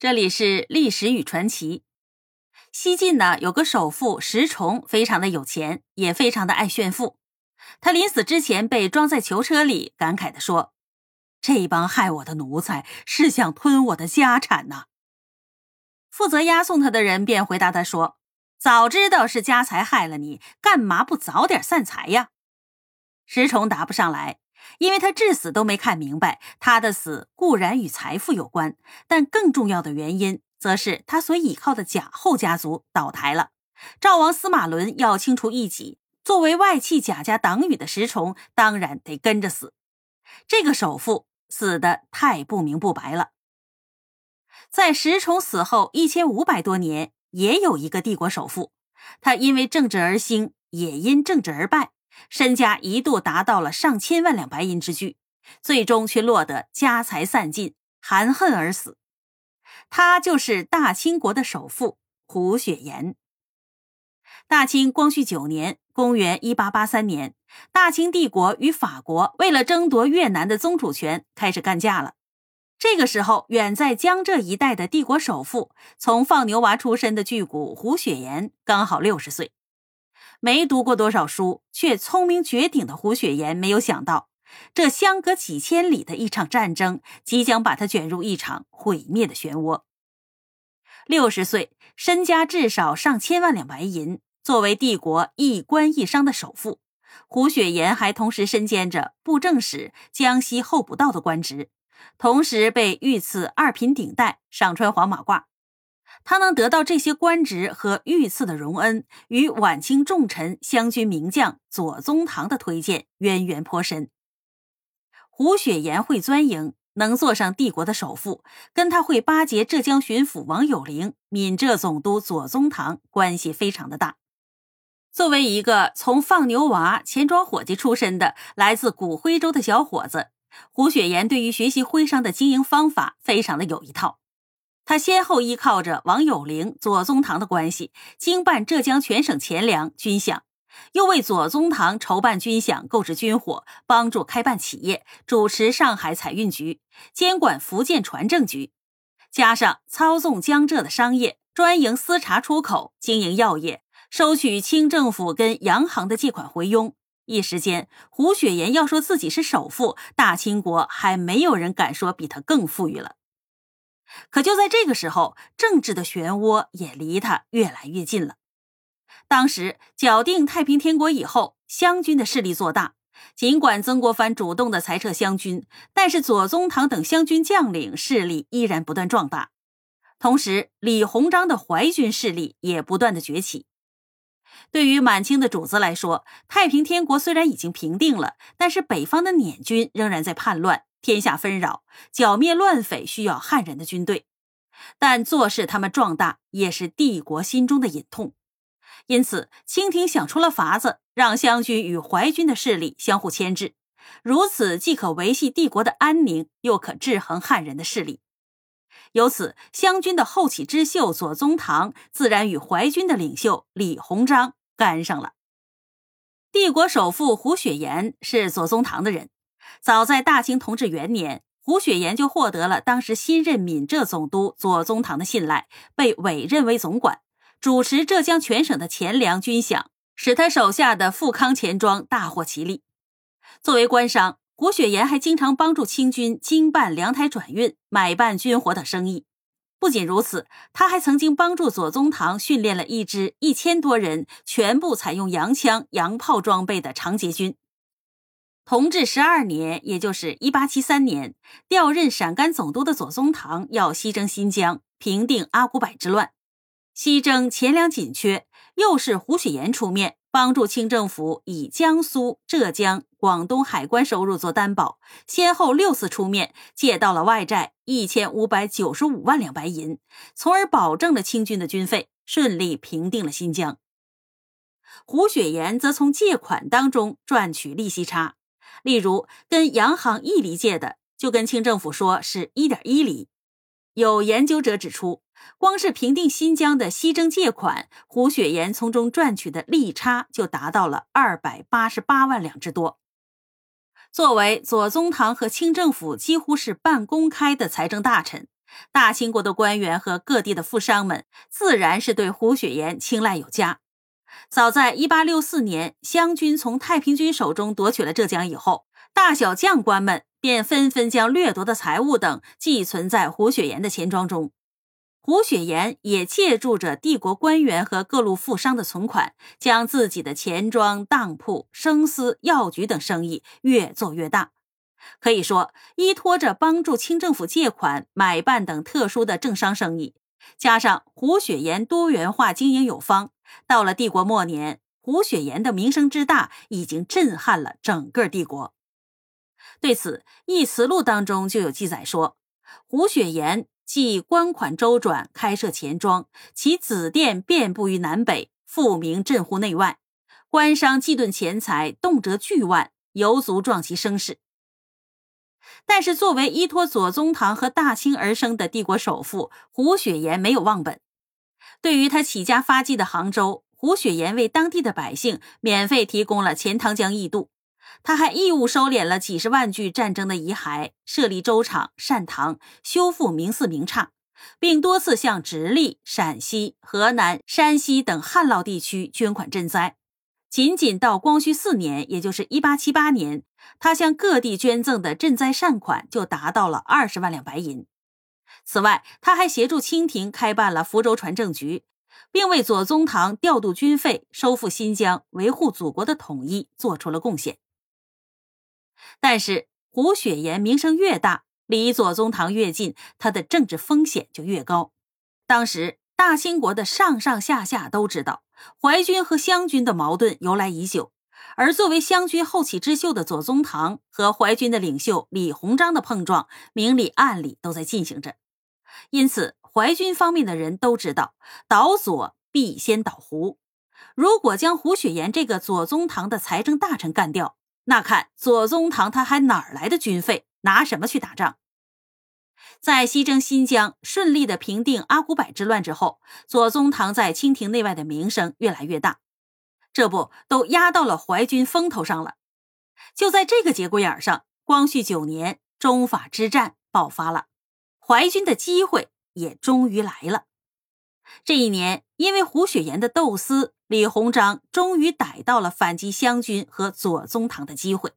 这里是历史与传奇。西晋呢有个首富石崇，非常的有钱，也非常的爱炫富。他临死之前被装在囚车里，感慨的说：“这帮害我的奴才是想吞我的家产呐。”负责押送他的人便回答他说：“早知道是家财害了你，干嘛不早点散财呀？”石崇答不上来。因为他至死都没看明白，他的死固然与财富有关，但更重要的原因，则是他所倚靠的贾后家族倒台了。赵王司马伦要清除异己，作为外戚贾家党羽的石崇，当然得跟着死。这个首富死的太不明不白了。在石崇死后一千五百多年，也有一个帝国首富，他因为政治而兴，也因政治而败。身家一度达到了上千万两白银之巨，最终却落得家财散尽、含恨而死。他就是大清国的首富胡雪岩。大清光绪九年（公元1883年），大清帝国与法国为了争夺越南的宗主权开始干架了。这个时候，远在江浙一带的帝国首富，从放牛娃出身的巨贾胡雪岩刚好六十岁。没读过多少书，却聪明绝顶的胡雪岩没有想到，这相隔几千里的一场战争即将把他卷入一场毁灭的漩涡。六十岁，身家至少上千万两白银，作为帝国一官一商的首富，胡雪岩还同时身兼着布政使、江西候补道的官职，同时被御赐二品顶戴，上穿黄马褂。他能得到这些官职和御赐的荣恩，与晚清重臣湘军名将左宗棠的推荐渊源颇深。胡雪岩会钻营，能坐上帝国的首富，跟他会巴结浙江巡抚王有龄、闽浙总督左宗棠关系非常的大。作为一个从放牛娃、钱庄伙计出身的来自古徽州的小伙子，胡雪岩对于学习徽商的经营方法非常的有一套。他先后依靠着王有龄、左宗棠的关系，经办浙江全省钱粮、军饷，又为左宗棠筹办军饷、购置军火，帮助开办企业，主持上海采运局，监管福建船政局，加上操纵江浙的商业，专营私茶出口，经营药业，收取清政府跟洋行的借款回佣。一时间，胡雪岩要说自己是首富，大清国还没有人敢说比他更富裕了。可就在这个时候，政治的漩涡也离他越来越近了。当时搅定太平天国以后，湘军的势力做大。尽管曾国藩主动的裁撤湘军，但是左宗棠等湘军将领势力依然不断壮大。同时，李鸿章的淮军势力也不断的崛起。对于满清的主子来说，太平天国虽然已经平定了，但是北方的捻军仍然在叛乱。天下纷扰，剿灭乱匪需要汉人的军队，但坐视他们壮大也是帝国心中的隐痛。因此，清廷想出了法子，让湘军与淮军的势力相互牵制，如此既可维系帝国的安宁，又可制衡汉人的势力。由此，湘军的后起之秀左宗棠自然与淮军的领袖李鸿章干上了。帝国首富胡雪岩是左宗棠的人。早在大清同治元年，胡雪岩就获得了当时新任闽浙总督左宗棠的信赖，被委任为总管，主持浙江全省的钱粮军饷，使他手下的富康钱庄大获其利。作为官商，胡雪岩还经常帮助清军经办粮台转运、买办军火等生意。不仅如此，他还曾经帮助左宗棠训练了一支一千多人、全部采用洋枪、洋炮装备的长捷军。同治十二年，也就是一八七三年，调任陕甘总督的左宗棠要西征新疆，平定阿古柏之乱。西征钱粮紧缺，又是胡雪岩出面帮助清政府以江苏、浙江、广东海关收入做担保，先后六次出面借到了外债一千五百九十五万两白银，从而保证了清军的军费，顺利平定了新疆。胡雪岩则从借款当中赚取利息差。例如，跟洋行一厘借的，就跟清政府说是一点一厘。有研究者指出，光是平定新疆的西征借款，胡雪岩从中赚取的利差就达到了二百八十八万两之多。作为左宗棠和清政府几乎是半公开的财政大臣，大清国的官员和各地的富商们自然是对胡雪岩青睐有加。早在1864年，湘军从太平军手中夺取了浙江以后，大小将官们便纷纷将掠夺的财物等寄存在胡雪岩的钱庄中。胡雪岩也借助着帝国官员和各路富商的存款，将自己的钱庄、当铺、生丝、药局等生意越做越大。可以说，依托着帮助清政府借款、买办等特殊的政商生意，加上胡雪岩多元化经营有方，到了帝国末年，胡雪岩的名声之大，已经震撼了整个帝国。对此，《一词录》当中就有记载说，胡雪岩。既官款周转，开设钱庄，其子店遍布于南北，富名震乎内外。官商既顿钱财，动辄巨万，犹足壮其声势。但是，作为依托左宗棠和大清而生的帝国首富，胡雪岩没有忘本。对于他起家发迹的杭州，胡雪岩为当地的百姓免费提供了钱塘江驿渡。他还义务收敛了几十万具战争的遗骸，设立粥厂、善堂，修复名寺名刹，并多次向直隶、陕西、河南、山西等旱涝地区捐款赈灾。仅仅到光绪四年，也就是1878年，他向各地捐赠的赈灾善款就达到了二十万两白银。此外，他还协助清廷开办了福州船政局，并为左宗棠调度军费、收复新疆、维护祖国的统一做出了贡献。但是胡雪岩名声越大，离左宗棠越近，他的政治风险就越高。当时大清国的上上下下都知道，淮军和湘军的矛盾由来已久，而作为湘军后起之秀的左宗棠和淮军的领袖李鸿章的碰撞，明里暗里都在进行着。因此，淮军方面的人都知道，倒左必先倒胡。如果将胡雪岩这个左宗棠的财政大臣干掉，那看左宗棠他还哪儿来的军费？拿什么去打仗？在西征新疆顺利的平定阿古柏之乱之后，左宗棠在清廷内外的名声越来越大，这不都压到了淮军风头上了？就在这个节骨眼上，光绪九年中法之战爆发了，淮军的机会也终于来了。这一年，因为胡雪岩的斗私。李鸿章终于逮到了反击湘军和左宗棠的机会。